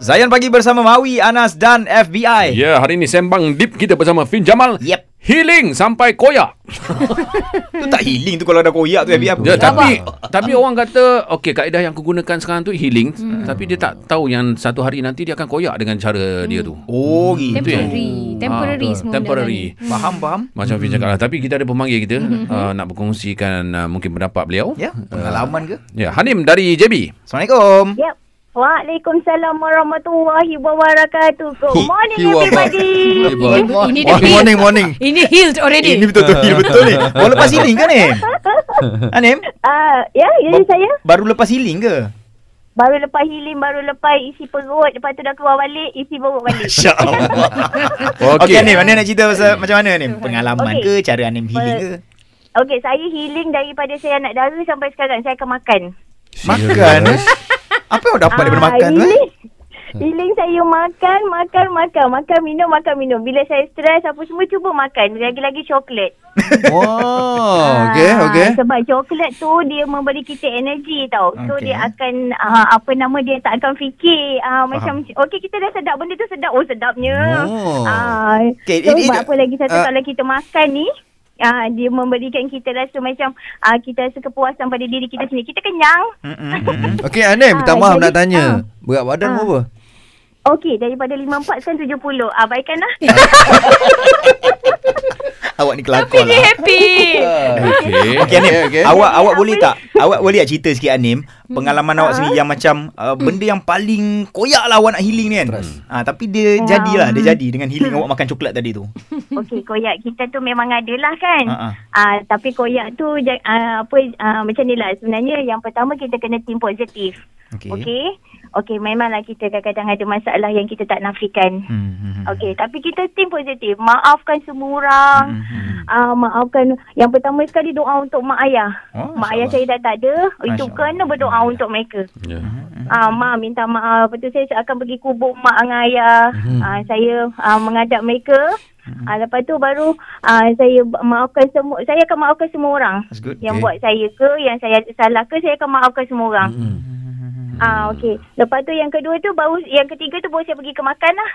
Zayan pagi bersama Mawi, Anas dan FBI. Ya, hari ini sembang deep kita bersama Fin Jamal. Yep. Healing sampai koyak. Tu tak healing tu kalau ada koyak tu FBI. Ya, tapi tapi orang kata okey kaedah yang aku gunakan sekarang tu healing, hmm. tapi dia tak tahu yang satu hari nanti dia akan koyak dengan cara hmm. dia tu. Oh gitu. Temporary. Temporary Ah, semua Temporary. ni. Faham, faham. Macam Fin cakap lah. Tapi kita ada pemanggil kita uh, nak berkongsikan uh, mungkin pendapat beliau. Ya, pengalaman ke? Ya, Hanim dari JB. Assalamualaikum. Yep. Waalaikumsalam warahmatullahi wabarakatuh. Good morning everybody. Ini dia Morning, morning, morning. Ini healed already. Ini betul-betul heal betul ni. Oh lepas healing ke ni? Anim? Ah, ya, jadi saya Baru lepas healing ke? baru lepas healing, baru lepas isi perut, lepas tu dah keluar balik, isi perut balik. Masya Allah. Okey. Okey, Anim, mana nak cerita pasal macam mana ni? Pengalaman Okey. ke? Cara Anim healing ke? Okey, saya healing daripada saya anak dara sampai sekarang saya akan makan. Makan? Apa yang awak dapat daripada Ah, makan tu? eh? healing, saya makan, makan, makan, makan minum, makan minum. Bila saya stres apa semua cuba makan, lagi-lagi coklat. Oh, okey, Ah, okey. Sebab coklat tu dia memberi kita energi tau. So Okey. dia akan uh, apa nama dia tak akan fikir uh, macam okey kita dah sedap benda tu sedap oh sedapnya. Oh. Ah, Okey, so ini- ini- apa lagi satu ah. kalau kita makan ni Ah, dia memberikan kita rasa macam ah, kita rasa kepuasan pada diri kita sendiri. Kita kenyang. Mm-mm. Okey Anem, minta maaf jadi- nak tanya. ah. Berat badan Ah. berapa? Okey, daripada 54 sekarang 70. Ah, baikkanlah. Awak ni Tapi kelakar dia lah. happy. Okey. Okey Anim, okey. awak awak Apa boleh tak? Awak boleh tak cerita sikit Anim pengalaman awak sendiri yang macam uh, benda yang paling koyak lah awak nak healing ni kan. Ah tapi dia Ya. jadilah, dia jadi dengan healing awak makan coklat tadi tu. Okey, koyak kita tu memang ada lah kan. Ha, ha. Ah, tapi koyak tu ja- ah, apa ah, macam ni lah. Sebenarnya yang pertama kita kena think positif. Okey. Okey. Okey, memanglah kita kadang-kadang ada masalah yang kita tak nafikan. Hmm, hmm, hmm. Okey, tapi kita think positif. Maafkan semua orang. Hmm, hmm. Ah, maafkan yang pertama sekali doa untuk mak ayah. Oh, mak ayah Allah. saya dah tak ada. Itu kena berdoa untuk mereka. Ya. Ah, mak minta maaf. Lepas tu saya akan pergi kubur mak dengan ayah. Hmm. Ah, saya ah, menghadap mereka. Ah, lepas tu baru ah, saya maafkan semua. Saya akan maafkan semua orang. That's good. Yang Okay. buat saya ke, yang saya salah ke, saya akan maafkan semua orang. Hmm. Ah, okey. Lepas tu yang kedua tu baru yang ketiga tu baru saya pergi ke makan lah.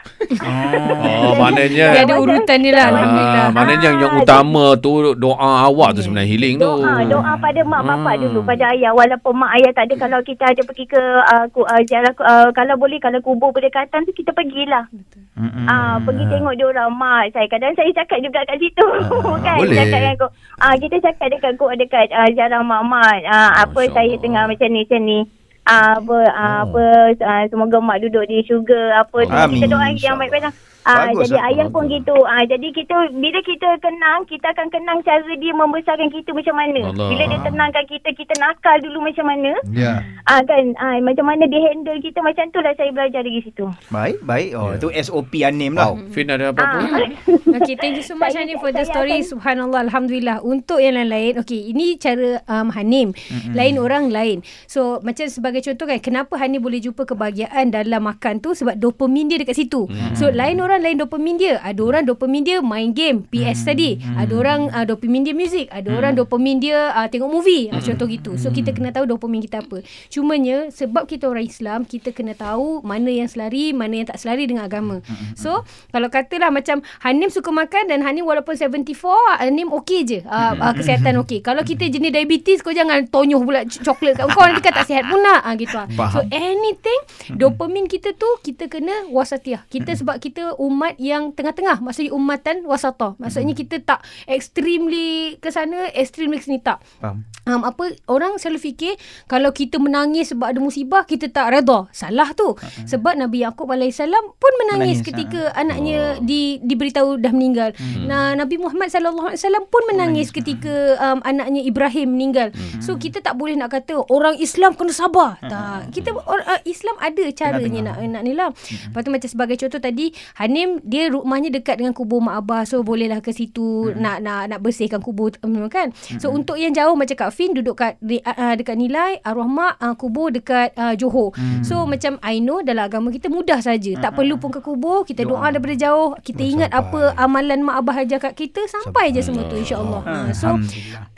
Oh, maknanya Dia ada urutan dia lah. Alhamdulillah. Ah, maknanya yang Ah, utama tu doa awak tu sebenarnya healing tu. Doa, doa pada mak bapak Hmm. dulu, pada ayah. Walaupun mak ayah tak ada, kalau kita ada pergi ke uh, ku, uh, jalan, uh, kalau boleh, kalau kubur berdekatan tu kita pergilah. Hmm, Ah, pergi tengok dia orang mak saya. Kadang saya cakap juga kat situ. kan? boleh. Cakap dengan. Ah, kita cakap dekat kau dekat uh, jalan mak-mak. Ah, apa Masya saya Allah. tengah macam ni macam ni. Ah, apa ah, apa ah, semoga mak duduk di syurga apa tu. Amin. Kita doa yang baik-baik lah. Ah, Bagus jadi lah. ayah pun gitu. Ah, jadi kita bila kita kenang, kita akan kenang cara dia membesarkan kita macam mana. Allah. Bila dia tenangkan kita, kita nakal dulu macam mana. Ya. Ah kan, ah, macam mana dia handle kita macam tu lah saya belajar dari situ. Baik, baik. Oh, Ya. itu SOP Anim lah. Wow. Fin ada apa-apa? Ah. Okay, thank you so much Hanim for the story. akan- Subhanallah, Alhamdulillah. Untuk yang lain-lain, okay, ini cara um, Hanim. Mm-hmm. Lain orang lain. So, macam sebagai contoh kan, kenapa Hanim boleh jumpa kebahagiaan dalam makan tu? Sebab dopamin dia dekat situ. Mm-hmm. So, lain orang lain dopamin dia. Ada orang dopamin dia main game, PS mm-hmm. tadi. Ada orang uh, dopamin dia music. Ada mm-hmm. orang dopamin dia uh, tengok movie. Uh, contoh gitu. So, kita kena tahu dopamin kita apa. Cumanya, sebab kita orang Islam, kita kena tahu mana yang selari, mana yang tak selari dengan agama. So, kalau katalah macam Hanim suka makan dan Hanim walaupun 74, Hanim okey je. Uh, uh, kesihatan okey. Kalau kita jenis diabetes, kau jangan tonyoh pula coklat kat kau nanti kan tak sihat pun nak. Uh, gitu. ah. So, anything, dopamin kita tu, kita kena wasatiyah. Kita sebab kita umat yang tengah-tengah. Maksudnya umatan wasatah. Maksudnya kita tak extremely ke sana, extremely ke sini tak. Faham. Um, apa orang selalu fikir kalau kita menangis sebab ada musibah kita tak redha. Salah tu. Uh-huh. Sebab Nabi Yakub alaihissalam pun menangis, Menangis, ketika anaknya di diberitahu dah meninggal. Hmm. Nah Nabi Muhammad sallallahu alaihi wasallam pun menangis ketika um, anaknya Ibrahim meninggal. Hmm. So kita tak boleh nak kata orang Islam kena sabar. Tak. Kita or, uh, Islam ada caranya nak nak ni lah. Lepas tu macam sebagai contoh tadi Hanim Hanim dia rumahnya dekat dengan kubur mak abah so bolehlah ke situ hmm. nak nak nak bersihkan kubur um, kan. So Hmm. untuk yang jauh macam Kak Fin duduk kat uh, uh, dekat Nilai, arwah mak uh, kubur dekat uh, Johor. Hmm. So macam I know dalam agama kita mudah saja. Tak perlu pun ke kubur, kita doa, daripada jauh, kita ingat apa amalan mak abah ajar kat kita sampai je semua tu insya-Allah. Uh, so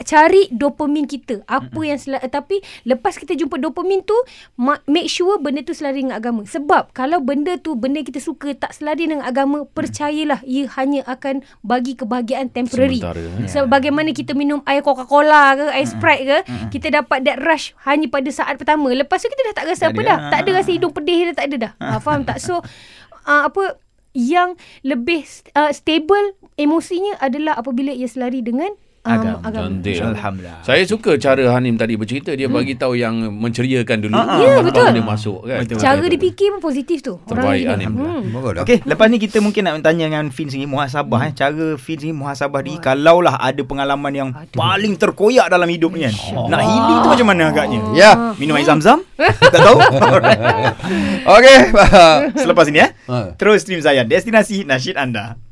cari dopamin kita. Apa yang sel- tapi lepas kita jumpa dopamin tu ma- make sure benda tu selari dengan agama. Sebab kalau benda tu benda kita suka tak selari dengan agama, percayalah ia hanya akan bagi kebahagiaan temporary. Sementara, eh. Sebagaimana kita minum air Coca-Cola ke, air Sprite ke, kita dapat that rush hanya pada saat pertama. Lepas tu kita dah tak rasa Tak apa dah. Tak ada rasa hidung pedih dah tak ada dah. Ha, faham tak? So uh, apa yang lebih uh, stable emosinya adalah apabila ia selari dengan Agama. agama. Cantik. Alhamdulillah. Saya suka cara Hanim tadi bercerita dia bagi tahu yang menceriakan dulu. Ah, ah. Ya, Lepas betul. Dia masuk kan. Betul, Cara dia fikir pun positif tu. Terbaik, Orang Anim. Hmm. Okey, lepas ni kita mungkin nak tanya dengan Fin sendiri muhasabah eh. Cara Fin sendiri muhasabah diri kalaulah ada pengalaman yang paling terkoyak dalam hidup ni kan. Nak healing tu macam mana agaknya? Ya. Minum air zam-zam? tak tahu? Okey. Selepas ini eh. Ha. Terus stream saya Destinasi Nasyid Anda.